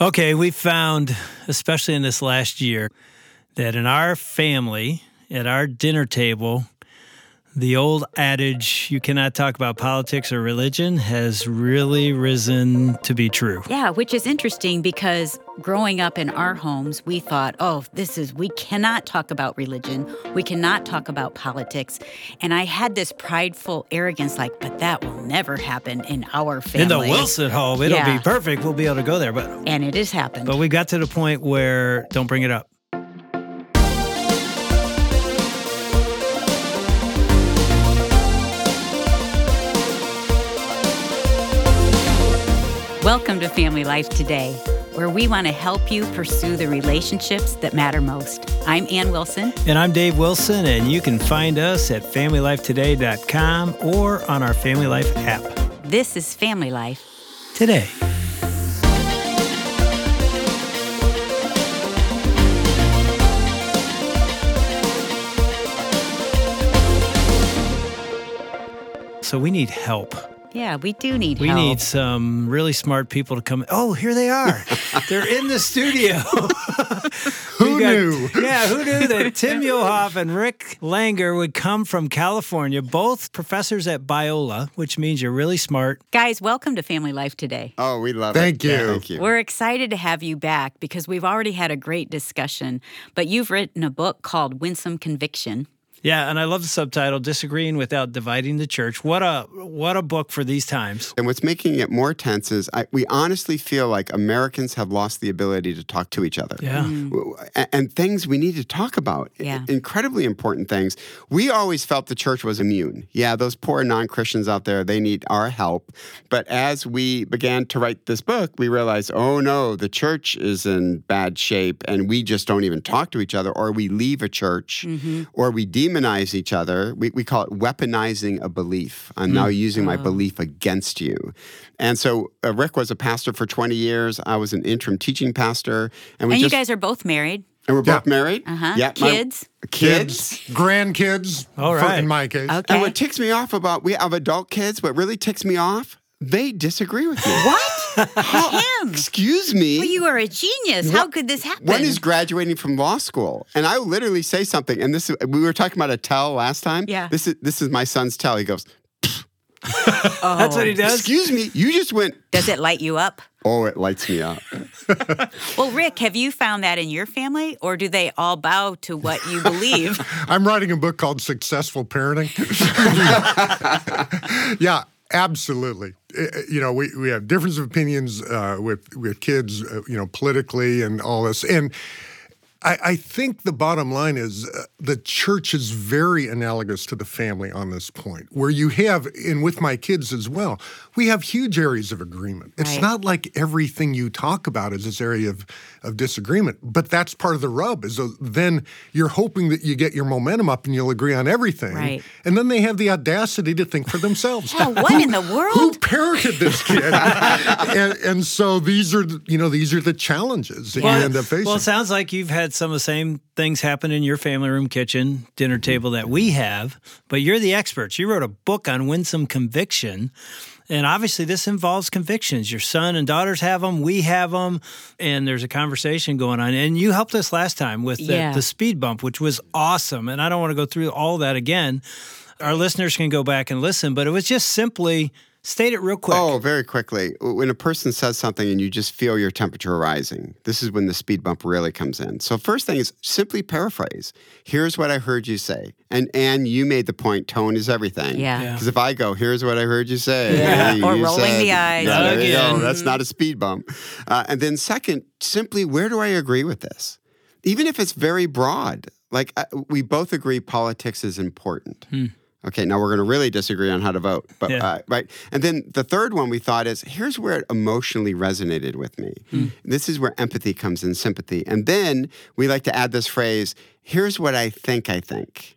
Okay, we found, especially in this last year, that in our family, at our dinner table, the old adage, you cannot talk about politics or religion, has really risen to be true. Yeah, which is interesting because growing up in our homes, we thought, oh, this is, we cannot talk about religion. We cannot talk about politics. And I had this prideful arrogance like, but that will never happen in our family. In the Wilson home, it'll Yeah. be perfect. We'll be able to go there. But And it has happened. but we got to the point where don't bring it up. Welcome to Family Life Today, where we want to help you pursue the relationships that matter most. I'm Ann Wilson. And I'm Dave Wilson, and you can find us at familylifetoday.com or on our Family Life app. This is Family Life. Today. So we need help. Yeah, we do need We help. need some really smart people to come. Oh, here they are. They're in the studio. Who got- knew? Yeah, who knew that Tim Muehlhoff and Rick Langer would come from California, both professors at Biola, which means you're really smart. Guys, welcome to Family Life Today. Oh, we love Thank it. you. Thank you. We're excited to have you back because we've already had a great discussion, but you've written a book called Winsome Conviction. Yeah, and I love the subtitle "Disagreeing Without Dividing the Church." What a what a book for these times. and what's making it more tense is I, we honestly feel like Americans have lost the ability to talk to each other. Yeah. Mm. W- a- And things we need to talk about. Yeah. Incredibly important things. We always felt the church was immune. Yeah, those poor non Christians out there, they need our help. But as we began to write this book, we realized, oh no, the church is in bad shape and we just don't even talk to each other, or we leave a church, mm-hmm. or we demonize each other. We, we call it weaponizing a belief. I'm now using my belief against you. And so uh, Rick was a pastor for 20 years. I was an interim teaching pastor. And we and you guys are both married. and we're both married. Uh-huh. Yeah, my- Kids? kids. grandkids. All right. for- in my case. Okay. And what ticks me off about we have adult kids, what really ticks me off, they disagree with me. What? Him? Excuse me. Well, you are a genius. How could this happen? One is graduating from law school, and I literally say something. And this, is, we were talking about a tell last time. Yeah. This is this is my son's tell. He goes, oh. That's what he does. "Excuse me, you just went." Does it light you up? Oh, it lights me up. Well, Rick, have you found that in your family, or do they all bow to what you believe? I'm writing a book called Successful Parenting. yeah, absolutely. Uh, You know, we, we have difference of opinions uh, with with kids, uh, you know, politically and all this. And I, I think the bottom line is uh, the church is very analogous to the family on this point, where you have, and with my kids as well, we have huge areas of agreement. It's Right. not like everything you talk about is this area of, of disagreement, but that's part of the rub. Is uh, then you're hoping that you get your momentum up and you'll agree on everything, Right. and then they have the audacity to think for themselves. Oh, what in the world? Who parented this kid? and, and so these are, the- you know, these are the challenges that you end up facing. Well, it sounds like you've had some of the same things happen in your family room, kitchen, dinner table that we have, but you're the experts. You wrote a book on winsome conviction. And obviously, this involves convictions. Your son and daughters have them, we have them, and there's a conversation going on. And you helped us last time with the, Yeah. the speed bump, which was awesome. And I don't want to go through all that again. Our listeners can go back and listen, but it was just simply state it real quick. Oh, very quickly. When a person says something and you just feel your temperature rising, this is when the speed bump really comes in. So, first thing is simply paraphrase. Here's what I heard you say. And and you made the point tone is everything. Yeah. Yeah. Because if I go, here's what I heard you say. Yeah. Hey, Or you rolling said- the eyes. Yeah, there you go. That's not a speed bump. Uh, and then, second, simply, where do I agree with this? Even if it's very broad, like uh, we both agree politics is important. Okay, now we're going to really disagree on how to vote, but Yeah. uh, right. And then the third one we thought is here's where it emotionally resonated with me. This is where empathy comes in, sympathy. And then we like to add this phrase here's what I think I think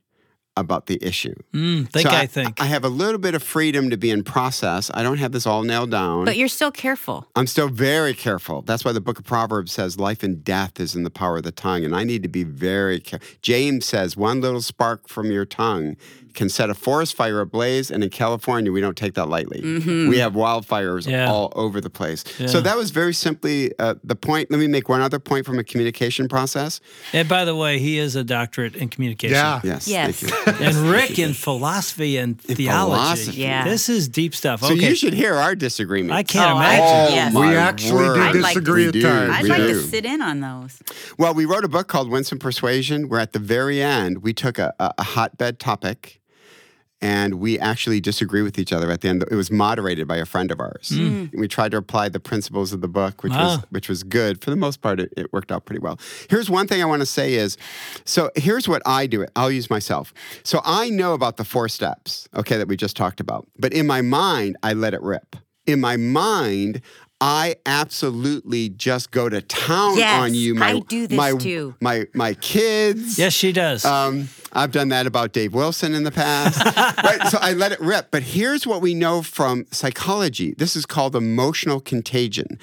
about the issue. Mm, think So I, think. I have a little bit of freedom to be in process. I don't have this all nailed down. But you're still careful. I'm still very careful. That's why the book of Proverbs says life and death is in the power of the tongue. And I need to be very careful. James says one little spark from your tongue can set a forest fire ablaze, and in California, we don't take that lightly. We have wildfires Yeah. all over the place. Yeah. So that was very simply uh, the point. Let me make one other point from a communication process. And by the way, he is a doctorate in communication. Yeah. Yes. Yes. Thank you. And Rick in philosophy and theology. philosophy. Yeah. This is deep stuff. So you should hear our disagreement. I can't Oh, I- imagine. yes. We my actually word. do I'd like to- disagree We at times. I'd We like do. to sit in on those. Well, we wrote a book called Winsome Persuasion, where at the very end, we took a, a, a hotbed topic and we actually disagree with each other at the end. It was moderated by a friend of ours. We tried to apply the principles of the book, which was which was good. For the most part, it, it worked out pretty well. Here's one thing I want to say is, so here's what I do. It. I'll use myself. So I know about the four steps, okay, that we just talked about. But in my mind, I let it rip. In my mind, I absolutely just go to town Yes, on you. My, I do this my, too. My my kids. Yes, she does. Um, I've done that about Dave Wilson in the past. right? So I let it rip. But here's what we know from psychology this is called emotional contagion.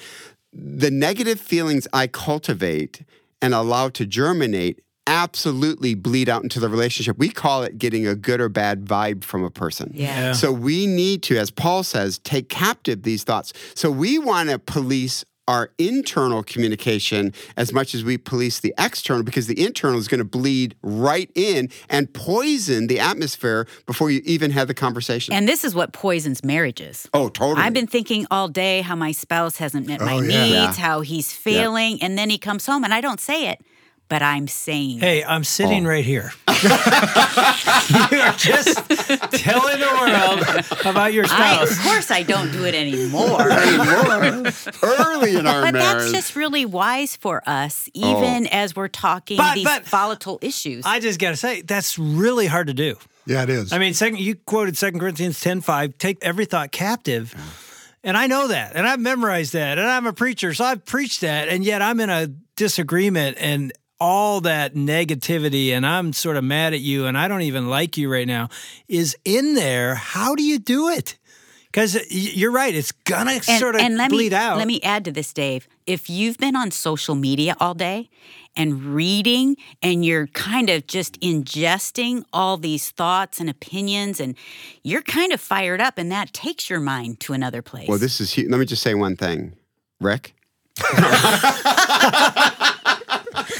The negative feelings I cultivate and allow to germinate absolutely bleed out into the relationship. We call it getting a good or bad vibe from a person. Yeah. Yeah. So we need to, as Paul says, take captive these thoughts. So we want to police our internal communication as much as we police the external because the internal is going to bleed right in and poison the atmosphere before you even have the conversation. And this is what poisons marriages. oh, totally. I've been thinking all day how my spouse hasn't met oh, my Oh, yeah. needs, Yeah. how he's failing, and then he comes home and I don't say it, but I'm saying. Hey, I'm sitting Oh. right here. you are just telling the world about your I, of course, I don't do it anymore. early in our but marriage. that's just really wise for us, oh. even as we're talking But- these but- volatile issues. I just got to say, that's really hard to do. Yeah, it is. I mean, second, you quoted 2 Corinthians 10 5, take every thought captive. And I know that. And I've memorized that. And I'm a preacher. So I've preached that. And yet I'm in a disagreement and all that negativity. And I'm sort of mad at you. And I don't even like you right now is in there. How do you do it? Because you're right. It's going to sort of let bleed me, out. Let me add to this, Dave. If you've been on social media all day and reading and you're kind of just ingesting all these thoughts and opinions and you're kind of fired up and that takes your mind to another place. well, this is huge. Let me just say one thing, Rick.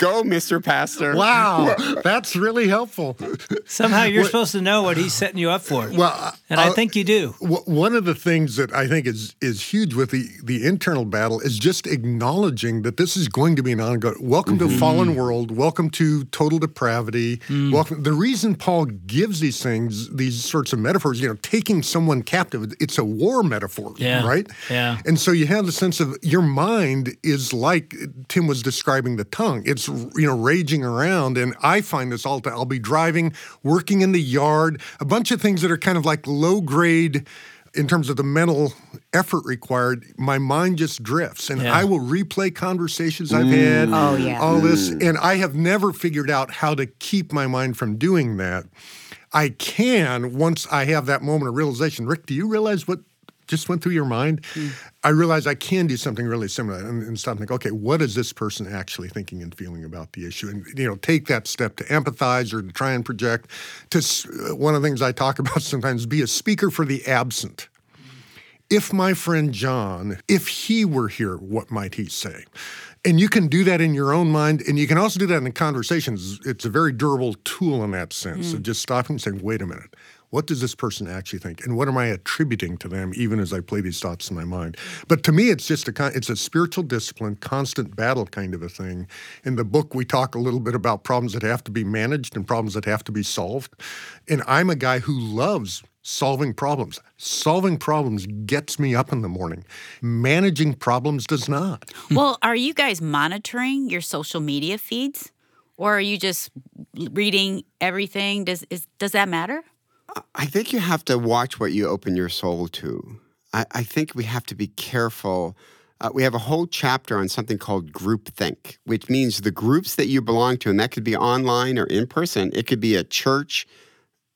Go, Mr. Pastor. wow, that's really helpful. Somehow you're supposed to know what he's setting you up for. Well, and I I'll- think you do. W- One of the things that I think is is huge with the the internal battle is just acknowledging that this is going to be an ongoing. Welcome to mm-hmm. fallen world. Welcome to total depravity. Mm. Welcome. The reason Paul gives these things, these sorts of metaphors, you know, taking someone captive, it's a war metaphor, Yeah. right? Yeah. And so you have the sense of your mind is like Tim was describing the tongue. It's you know raging around, and I find this all. the I'll be driving, working in the yard, a bunch of things that are kind of like low grade. In terms of the mental effort required, my mind just drifts, and Yeah. I will replay conversations I've had. Mm. Oh, yeah. all this, mm. and I have never figured out how to keep my mind from doing that. I can once I have that moment of realization. Rick, do you realize what just went through your mind? I realize I can do something really similar and, and stop and think, okay, what is this person actually thinking and feeling about the issue? And you know, take that step to empathize or to try and project. To uh, one of the things I talk about sometimes, be a speaker for the absent. If my friend John, if he were here, what might he say? And you can do that in your own mind, and you can also do that in conversations. It's a very durable tool in that sense of just stopping and saying, wait a minute, what does this person actually think? And what am I attributing to them, even as I play these thoughts in my mind? But to me, it's just a it's a spiritual discipline, constant battle kind of a thing. In the book, we talk a little bit about problems that have to be managed and problems that have to be solved. And I'm a guy who loves solving problems. Solving problems gets me up in the morning. Managing problems does not. well, are you guys monitoring your social media feeds? Or are you just reading everything? Does is, does that matter? I think you have to watch what you open your soul to. I, I think we have to be careful. Uh, we have a whole chapter on something called groupthink, which means the groups that you belong to, and that could be online or in person. It could be a church,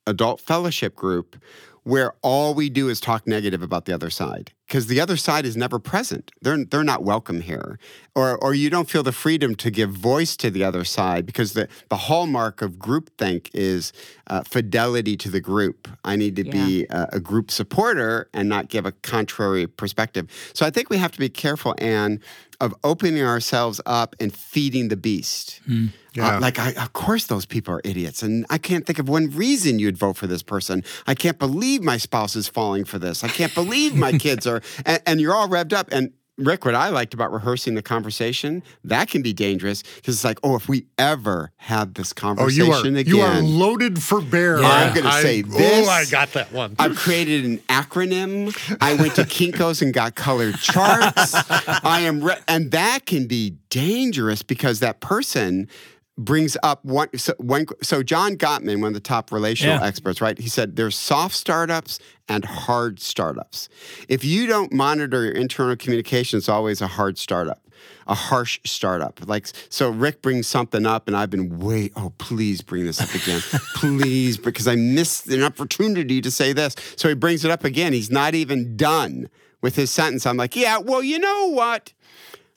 adult fellowship group, where all we do is talk negative about the other side. Because the other side is never present. They're they're not welcome here, or or you don't feel the freedom to give voice to the other side because the the hallmark of groupthink is uh, fidelity to the group. I need to be a, a group supporter and not give a contrary perspective. So I think we have to be careful, Ann, of opening ourselves up and feeding the beast. Uh, Yeah. like, I, of course, those people are idiots, and I can't think of one reason you'd vote for this person. I can't believe my spouse is falling for this. I can't believe my kids are, and, and you're all revved up. And Rick, what I liked about rehearsing the conversation, that can be dangerous because it's like, oh, if we ever had this Oh, conversation you are again, you are loaded for bear. Yeah. I'm gonna I- say oh, this. Oh, I got that one. I've created an acronym. I went to Kinko's and got colored charts. I am, re- and that can be dangerous because that person brings up one. So, one, so John Gottman, one of the top relational Yeah. experts, right? He said there's soft startups and hard startups. If you don't monitor your internal communication, it's always a hard startup. A harsh startup. Like, so Rick brings something up, and I've been, wait, oh, please bring this up again. please, because I missed an opportunity to say this. So he brings it up again. He's not even done with his sentence. I'm like, yeah, well, you know what?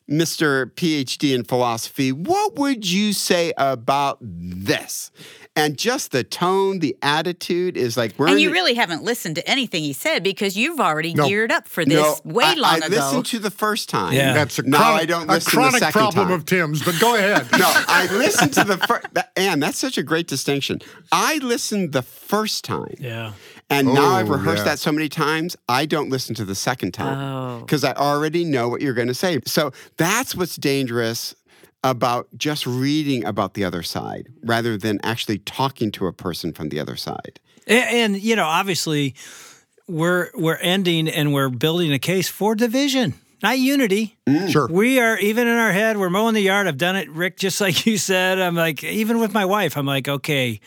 Mr. PhD in philosophy, what would you say about this? And just the tone, the attitude is like we're And you the- really haven't listened to anything he said because you've already No. geared up for this no, way I, long I ago. listened to the first time. Yeah. That's a no, chronic, I don't a listen chronic the second problem time. of Tim's. But go ahead. no, I listened to the first. And that's such a great distinction. I listened the first time. Yeah. And now I've Oh, rehearsed yeah. that so many times, I don't listen to the second time Oh. because I already know what you're going to say. So that's what's dangerous about just reading about the other side rather than actually talking to a person from the other side. And, and you know, obviously, we're we're ending and we're building a case for division, not unity. Mm. Sure. We are even in our head. We're mowing the yard. I've done it, Rick, just like you said. I'm like, even with my wife, I'm like, okay,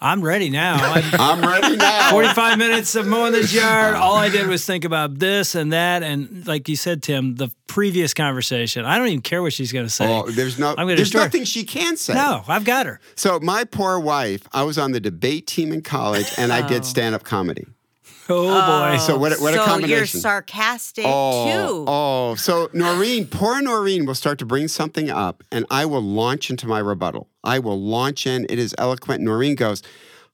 I'm ready now. I'm, I'm ready now. 45 minutes of mowing this yard. All I did was think about this and that. And like you said, Tim, the previous conversation, I don't even care what she's going to say. Oh, there's no, I'm there's destroy nothing she can say. no, I've got her. So my poor wife, I was on the debate team in college, and I Oh. did stand-up comedy. Oh, boy. Oh, so what? a- What so a you're sarcastic Oh, too. oh, so Noreen, poor Noreen will start to bring something up, and I will launch into my rebuttal. I will launch in. It is eloquent. Noreen goes,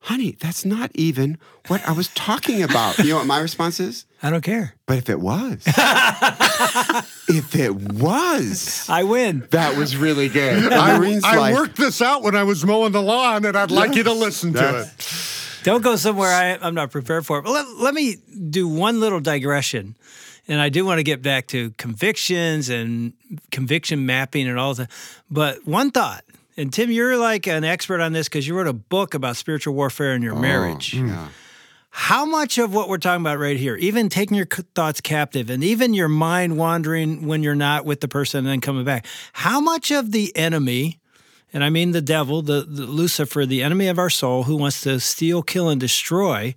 "Honey, that's not even what I was talking about." You know what my response is? I don't care. But if it was, if it was, I win. that was really good. And I, Noreen's I worked this out when I was mowing the lawn, and I'd like you to listen to it. Don't go somewhere I, I'm not prepared for. But let, let me do one little digression. And I do want to get back to convictions and conviction mapping and all that. But one thought, and Tim, you're like an expert on this because you wrote a book about spiritual warfare in your oh, marriage. yeah. How much of what we're talking about right here, even taking your thoughts captive and even your mind wandering when you're not with the person and then coming back, how much of the enemy, and I mean the devil, the, the Lucifer, the enemy of our soul who wants to steal, kill, and destroy,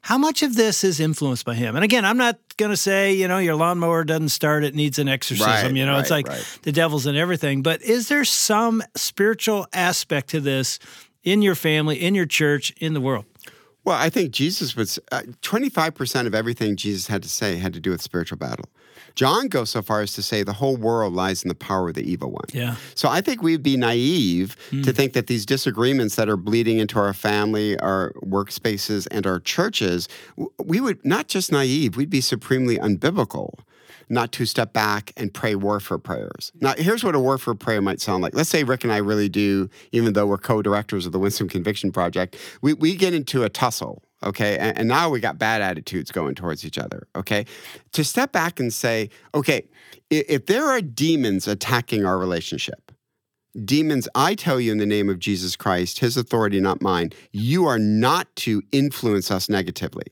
how much of this is influenced by him? And again, I'm not going to say, you know, your lawnmower doesn't start, it needs an exorcism. Right, you know, it's like right. the devil's in everything. But is there some spiritual aspect to this in your family, in your church, in the world? Well, I think Jesus was uh, 25% of everything Jesus had to say had to do with spiritual battle. John goes so far as to say the whole world lies in the power of the evil one. Yeah. So I think we'd be naive to think that these disagreements that are bleeding into our family, our workspaces, and our churches, we would not just naive, we'd be supremely unbiblical not to step back and pray warfare prayers. Now, here's what a warfare prayer might sound like. Let's say Rick and I really do, even though we're co-directors of the Winsome Conviction Project, we, we get into a tussle. Okay. And, and now we got bad attitudes going towards each other. Okay. To step back and say, okay, i- if there are demons attacking our relationship, demons, I tell you in the name of Jesus Christ, his authority, not mine, you are not to influence us negatively.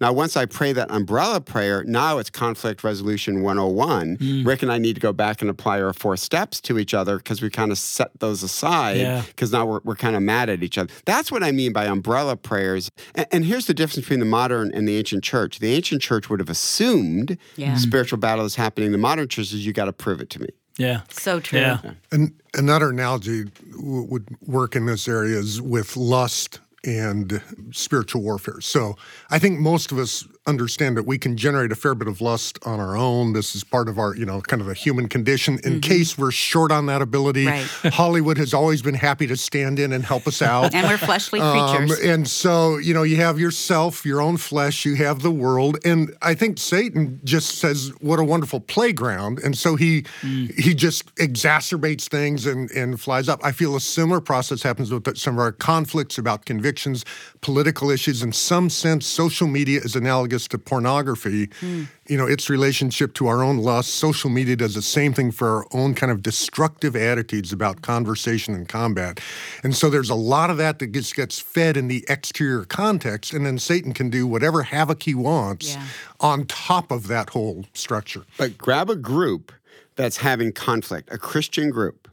Now, once I pray that umbrella prayer, now it's conflict resolution 101. Mm. Rick and I need to go back and apply our four steps to each other because we kind of set those aside Yeah. because now we're, we're kind of mad at each other. That's what I mean by umbrella prayers. And, and here's the difference between the modern and the ancient church. The ancient church would have assumed Yeah. Mm. spiritual battle is happening. The modern church is you got to prove it to me. Yeah. So true. Yeah. And another analogy w- would work in this area is with lust and spiritual warfare. So I think most of us understand that we can generate a fair bit of lust on our own. This is part of our, you know, kind of the human condition. In case we're short on that ability, Right. Hollywood has always been happy to stand in and help us out. And we're fleshly Um, creatures. and so, you know, you have yourself, your own flesh, you have the world, and I think Satan just says, "What a wonderful playground," and so he he just exacerbates things and and flies up. I feel a similar process happens with some of our conflicts about convictions, political issues. In some sense, social media is analogous to pornography. Hmm. You know, its relationship to our own lust. Social media does the same thing for our own kind of destructive attitudes about conversation and combat. And so there's a lot of that that gets, gets fed in the exterior context, and then Satan can do whatever havoc he wants Yeah. on top of that whole structure. But grab a group that's having conflict, a Christian group,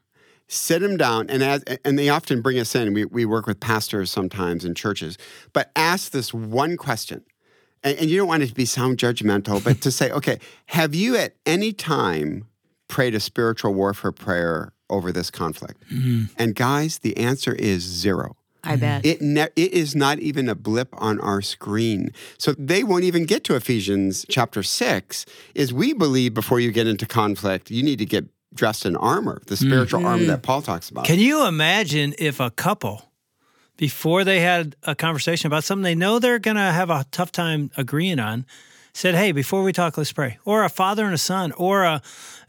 sit them down, and as and they often bring us in. We we work with pastors sometimes in churches, but ask this one question, and, and you don't want it to be sound judgmental, but to say, okay, have you at any time prayed a spiritual warfare prayer over this conflict? Mm-hmm. And guys, the answer is zero. I mm-hmm. bet. It ne- it is not even a blip on our screen. So they won't even get to Ephesians chapter 6 is we believe before you get into conflict you need to get dressed in armor, the spiritual armor mm-hmm. that Paul talks about. Can you imagine if a couple, before they had a conversation about something they know they're going to have a tough time agreeing on, said, "Hey, before we talk, let's pray," or a father and a son, or a,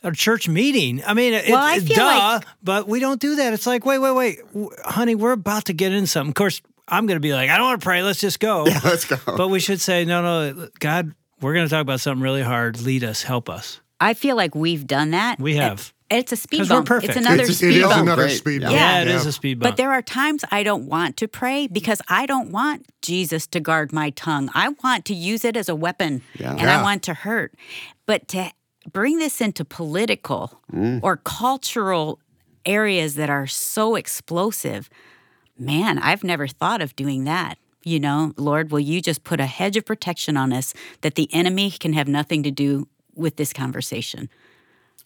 a church meeting. I mean, it, Well, I it- feel duh, like- but we don't do that. It's like, wait, wait, wait, honey, we're about to get in something. Of course, I'm going to be like, I don't want to pray. Let's just go. Yeah, Let's go. But we should say, no, no, God, we're going to talk about something really hard. Lead us, help us. I feel like we've done that. We have. It's a speed 'Cause we're bump. perfect. It's another It's- speed is bump. another Great. speed Yeah. bump. Yeah, it is Yeah. a speed bump. But there are times I don't want to pray because I don't want Jesus to guard my tongue. I want to use it as a weapon Yeah. and Yeah. I want to hurt. But to bring this into political mm. or cultural areas that are so explosive, man, I've never thought of doing that. You know, Lord, will you just put a hedge of protection on us that the enemy can have nothing to do with this conversation?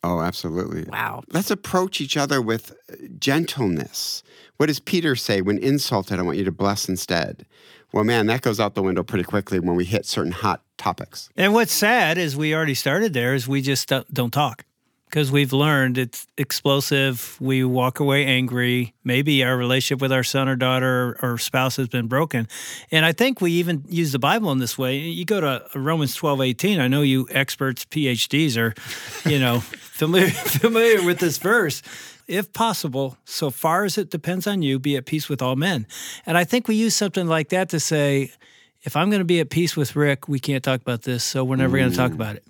Oh, absolutely. Wow. Let's approach each other with uh, gentleness. What does Peter say? When insulted, I want you to bless instead. Well, man, that goes out the window pretty quickly when we hit certain hot topics. And what's sad is we already started there is we just don't, don't talk because we've learned it's explosive. We walk away angry. Maybe our relationship with our son or daughter or spouse has been broken. And I think we even use the Bible in this way. You go to uh, Romans 12, 18. I know you experts, PhDs are, you know, familiar, familiar with this verse. If possible, so far as it depends on you, be at peace with all men. And I think we use something like that to say, if I'm going to be at peace with Rick, we can't talk about this, so we're never going to talk about it.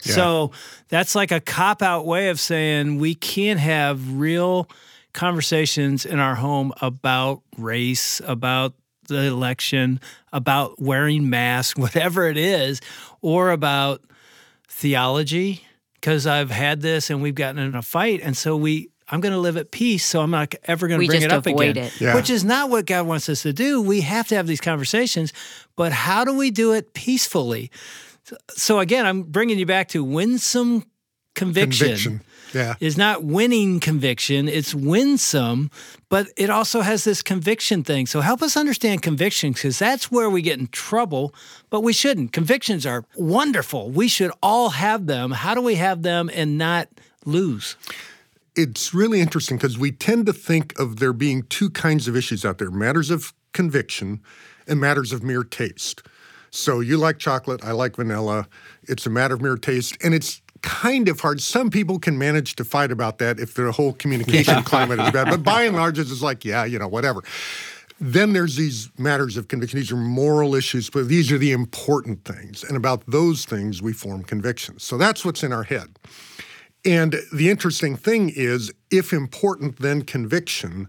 So that's like a cop out way of saying we can't have real conversations in our home about race, about the election, about wearing masks, whatever it is, or about theology, because I've had this and we've gotten in a fight. And so we, I'm going to live at peace. So I'm not ever going to bring just it up avoid again, it. Yeah. which is not what God wants us to do. We have to have these conversations, but how do we do it peacefully? So again, I'm bringing you back to winsome conviction. Conviction. Yeah. Is not winning conviction, it's winsome, but it also has this conviction thing. So help us understand conviction because that's where we get in trouble, but we shouldn't. Convictions are wonderful. We should all have them. How do we have them and not lose? it's really interesting because we tend to think of there being two kinds of issues out there matters of conviction and matters of mere taste. So you like chocolate, I like vanilla. It's a matter of mere taste. And it's kind of hard. Some people can manage to fight about that if their whole communication climate is bad. But by and large, it's just like, yeah, you know, whatever. Then there's these matters of conviction. These are moral issues, but these are the important things. And about those things, we form convictions. So that's what's in our head. And the interesting thing is if important, then conviction,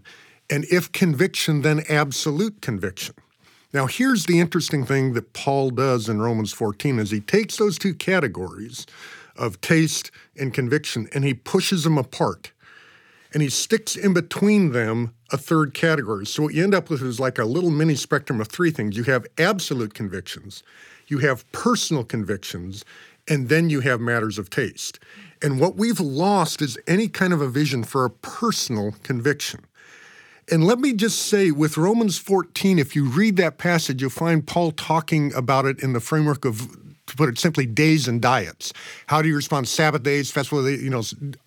and if conviction, then absolute conviction. Now, here's the interesting thing that Paul does in Romans 14 is he takes those two categories of taste and conviction and he pushes them apart. And he sticks in between them a third category. So what you end up with is like a little mini spectrum of three things. You have absolute convictions, you have personal convictions, and then you have matters of taste. And what we've lost is any kind of a vision for a personal conviction. And let me just say, with Romans 14, if you read that passage, you'll find Paul talking about it in the framework of to put it simply, days and diets. How do you respond? Sabbath days, festival days. You know,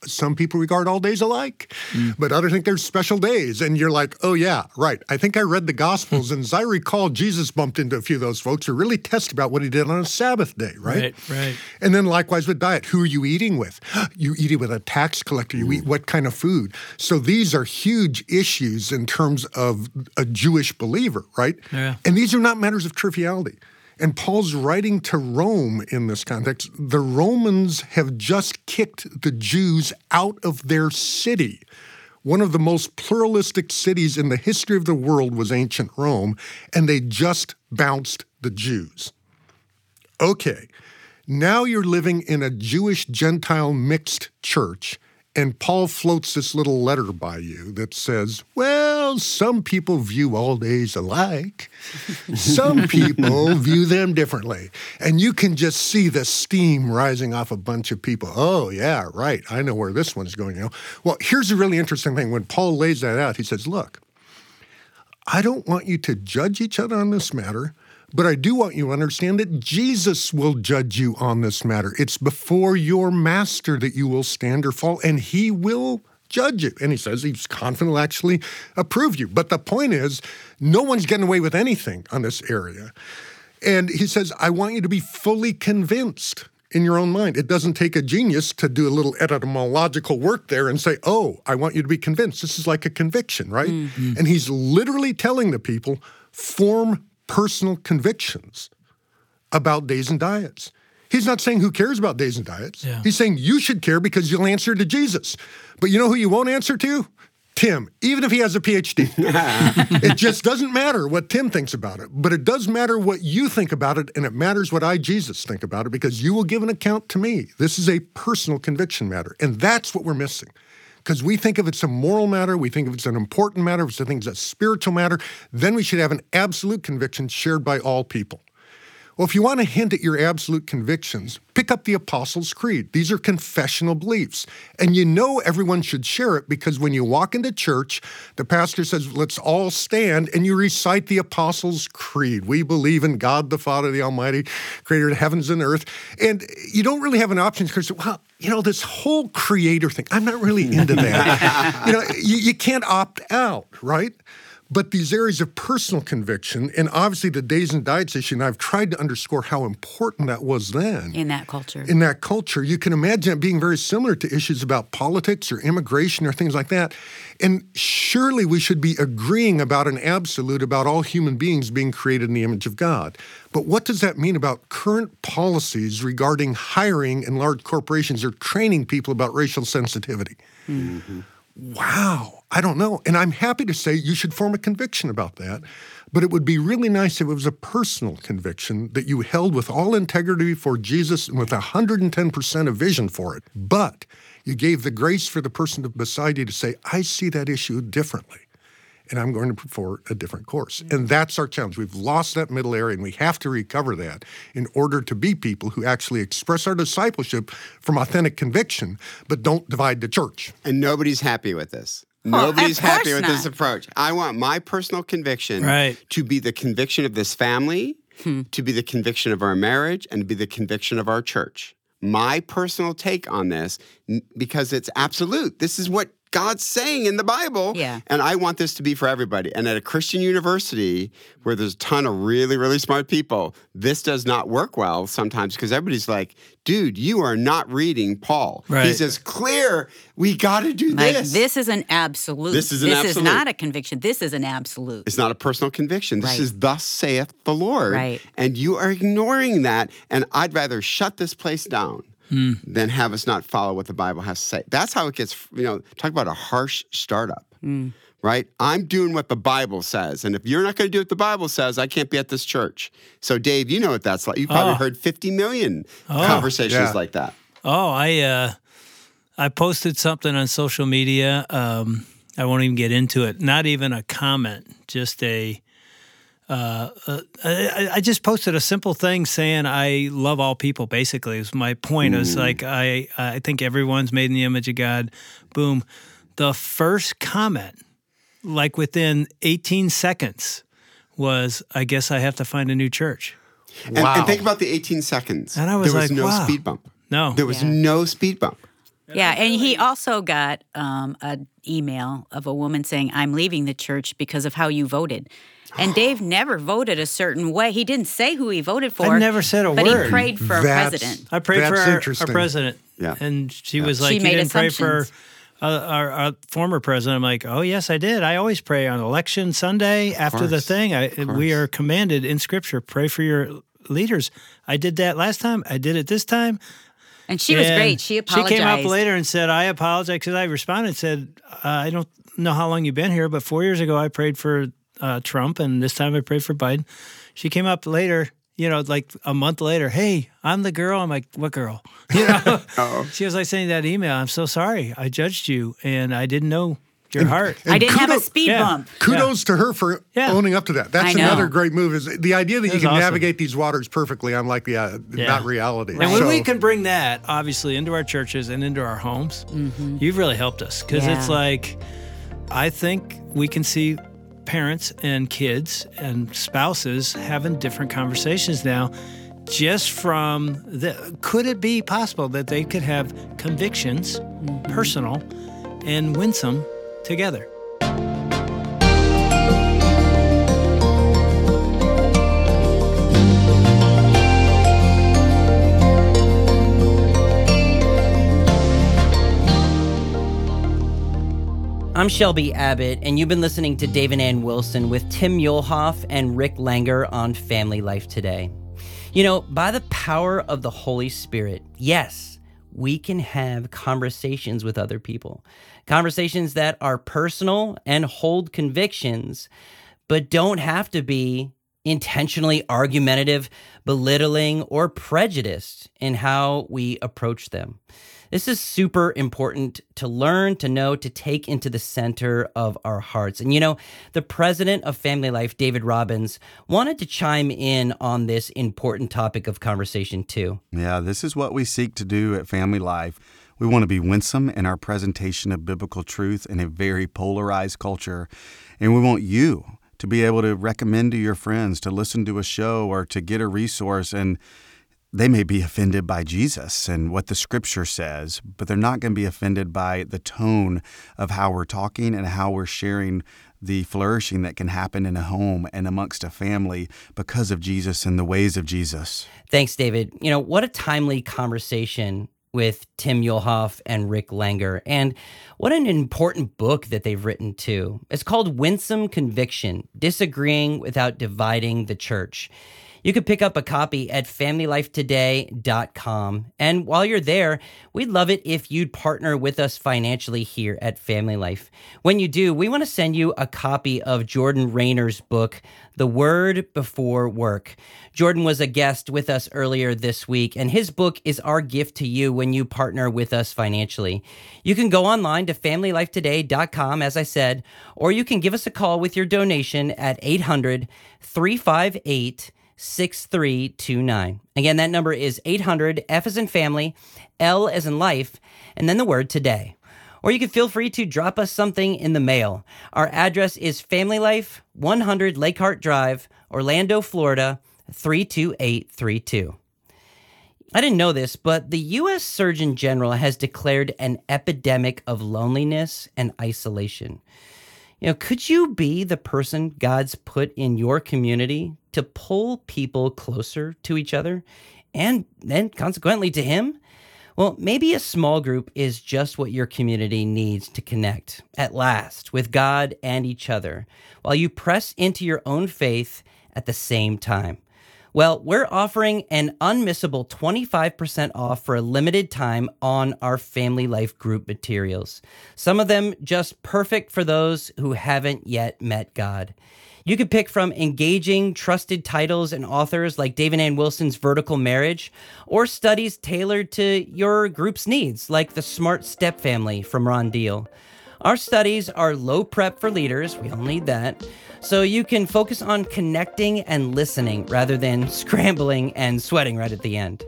some people regard all days alike, mm. but others think there's special days. And you're like, oh yeah, right. I think I read the Gospels, and as I recall, Jesus bumped into a few of those folks who really test about what he did on a Sabbath day, right? Right, right. And then likewise with diet, who are you eating with? you eat it with a tax collector. You eat what kind of food? So these are huge issues in terms of a Jewish believer, right? Yeah. And these are not matters of triviality. And Paul's writing to Rome in this context. The Romans have just kicked the Jews out of their city. One of the most pluralistic cities in the history of the world was ancient Rome, and they just bounced the Jews. Okay, now you're living in a Jewish Gentile mixed church and Paul floats this little letter by you that says, Well, some people view all days alike. Some people view them differently. And you can just see the steam rising off a bunch of people. Oh, yeah, right. I know where this one's going now. Well, here's a really interesting thing. When Paul lays that out, he says, Look, I don't want you to judge each other on this matter. But I do want you to understand that Jesus will judge you on this matter. It's before your master that you will stand or fall, and he will judge you. And he says he's confident will actually approve you. But the point is, no one's getting away with anything on this area. And he says, I want you to be fully convinced in your own mind. It doesn't take a genius to do a little etymological work there and say, oh, I want you to be convinced. This is like a conviction, right? Mm-hmm. And he's literally telling the people, form personal convictions about days and diets. He's not saying who cares about days and diets. Yeah. He's saying you should care because you'll answer to Jesus. But you know who you won't answer to? Tim, even if he has a PhD. it just doesn't matter what Tim thinks about it, but it does matter what you think about it, and it matters what I, Jesus, think about it because you will give an account to me. This is a personal conviction matter, and that's what we're missing because we think of it's a moral matter, we think of it's an important matter, think it's a spiritual matter, then we should have an absolute conviction shared by all people. Well, if you want to hint at your absolute convictions, pick up the Apostles' Creed. These are confessional beliefs. And you know everyone should share it because when you walk into church, the pastor says, let's all stand, and you recite the Apostles' Creed. We believe in God the Father, the Almighty, creator of heavens and earth. And you don't really have an option because, well, you know, this whole creator thing, I'm not really into that. you know, you, you can't opt out, right? But these areas of personal conviction, and obviously the days and diets issue, and I've tried to underscore how important that was then. In that culture. In that culture. You can imagine it being very similar to issues about politics or immigration or things like that. And surely we should be agreeing about an absolute about all human beings being created in the image of God. But what does that mean about current policies regarding hiring in large corporations or training people about racial sensitivity? Mm-hmm. Wow, I don't know. And I'm happy to say you should form a conviction about that. But it would be really nice if it was a personal conviction that you held with all integrity for Jesus and with 110% of vision for it. But you gave the grace for the person beside you to say, I see that issue differently and I'm going to prefer a different course. And that's our challenge. We've lost that middle area, and we have to recover that in order to be people who actually express our discipleship from authentic conviction, but don't divide the church. And nobody's happy with this. Nobody's happy with not. this approach. I want my personal conviction right. to be the conviction of this family, hmm. to be the conviction of our marriage, and to be the conviction of our church my personal take on this because it's absolute. This is what God's saying in the Bible. Yeah. And I want this to be for everybody. And at a Christian university where there's a ton of really, really smart people, this does not work well sometimes because everybody's like, dude, you are not reading Paul. Right. He says, clear, we got to do like, this. This is an absolute. This is an this absolute. is not a conviction. This is an absolute. It's not a personal conviction. This right. is thus saith the Lord. Right. And you are ignoring that. And I'd rather shut this place down mm. than have us not follow what the Bible has to say. That's how it gets, you know, talk about a harsh startup. Mm. Right? I'm doing what the Bible says. And if you're not going to do what the Bible says, I can't be at this church. So, Dave, you know what that's like. You've probably oh. heard 50 million oh, conversations yeah. like that. Oh, I uh, I posted something on social media. Um, I won't even get into it. Not even a comment, just a uh, uh, I, I, just posted a simple thing saying I love all people. Basically, is my point. It was like I I think everyone's made in the image of God. Boom. The first comment like within 18 seconds was, I guess I have to find a new church. And, Wow. and think about the 18 seconds. And I was there was like, no wow. speed bump. No. There was Yeah. no speed bump. Yeah, and he also got um, an email of a woman saying, "I'm leaving the church because of how you voted." And Dave never voted a certain way. He didn't say who he voted for. I never said a but word. he prayed for a president. I prayed for our, our president. Yeah. And she was She like, You made didn't pray for assumptions. uh, our, our former president. I'm like, Oh, yes, I did. I always pray on election Sunday after the thing. I, we are commanded in scripture, pray for your leaders. I did that last time. I did it this time. And she was great. She apologized. She came up later and said, I apologize because I responded and said, uh, I don't know how long you've been here, but four years ago I prayed for uh, Trump and this time I prayed for Biden. She came up later, you know, like a month later, hey, I'm the girl. I'm like, what girl? You know, she was like saying that email. I'm so sorry. I judged you and I didn't know your heart. I didn't have a kudos- speed Yeah. bump. Kudos to her for Yeah. owning up to that. That's another great move. Is the idea that you can awesome. navigate these waters perfectly, unlike the uh, Yeah. not reality. And when So- we can bring that, obviously, into our churches and into our homes, you've really helped us because it's like, I think we can see parents and kids and spouses having different conversations now just from the. Could it be possible that they could have convictions, mm-hmm. personal and winsome, together? I'm Shelby Abbott, and you've been listening to Dave and Ann Wilson with Tim Muehlhoff and Rick Langer on Family Life Today. You know, by the power of the Holy Spirit, yes, we can have conversations with other people, conversations that are personal and hold convictions, but don't have to be intentionally argumentative, belittling, or prejudiced in how we approach them. This is super important to learn, to know, to take into the center of our hearts. And you know, the president of Family Life, David Robbins, wanted to chime in on this important topic of conversation too. Yeah, this is what we seek to do at Family Life. We want to be winsome in our presentation of biblical truth in a very polarized culture. And we want you to be able to recommend to your friends to listen to a show or to get a resource. And they may be offended by Jesus and what the scripture says, but they're not going to be offended by the tone of how we're talking and how we're sharing the flourishing that can happen in a home and amongst a family because of Jesus and the ways of Jesus. Thanks, David. You know, what a timely conversation with Tim Muehlhoff and Rick Langer. And what an important book that they've written too. It's called Winsome Conviction Disagreeing Without Dividing the Church. You could pick up a copy at familylifetoday.com. And while you're there, we'd love it if you'd partner with us financially here at Family Life. When you do, we want to send you a copy of Jordan Raynor's book, The Word Before Work. Jordan was a guest with us earlier this week, and his book is our gift to you when you partner with us financially. You can go online to familylifetoday.com, as I said, or you can give us a call with your donation at 800 358 6329. Again, that number is 800 F as in family, L as in life, and then the word today. Or you can feel free to drop us something in the mail. Our address is Family Life, 100 Lake Hart Drive, Orlando, Florida, 32832. I didn't know this, but the U.S. Surgeon General has declared an epidemic of loneliness and isolation. You know, could you be the person God's put in your community to pull people closer to each other and then consequently to Him? Well, maybe a small group is just what your community needs to connect at last with God and each other while you press into your own faith at the same time. Well, we're offering an unmissable 25% off for a limited time on our Family Life group materials. Some of them just perfect for those who haven't yet met God. You could pick from engaging, trusted titles and authors like David Ann Wilson's Vertical Marriage, or studies tailored to your group's needs, like The Smart Step Family from Ron Deal. Our studies are low prep for leaders, we all need that, so you can focus on connecting and listening rather than scrambling and sweating right at the end.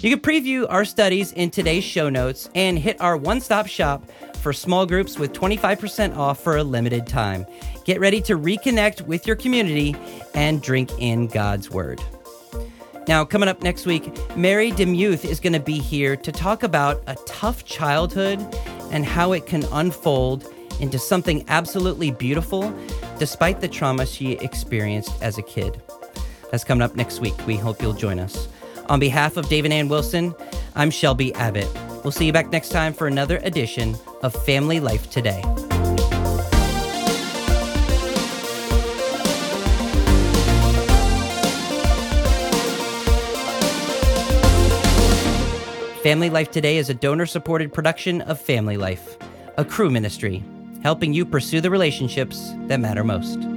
You can preview our studies in today's show notes and hit our one stop shop for small groups with 25% off for a limited time. Get ready to reconnect with your community and drink in God's Word. Now, coming up next week, Mary DeMuth is going to be here to talk about a tough childhood and how it can unfold into something absolutely beautiful despite the trauma she experienced as a kid. That's coming up next week. We hope you'll join us. On behalf of David Ann Wilson, I'm Shelby Abbott. We'll see you back next time for another edition of Family Life Today. Family Life Today is a donor supported production of Family Life, a Cru ministry, helping you pursue the relationships that matter most.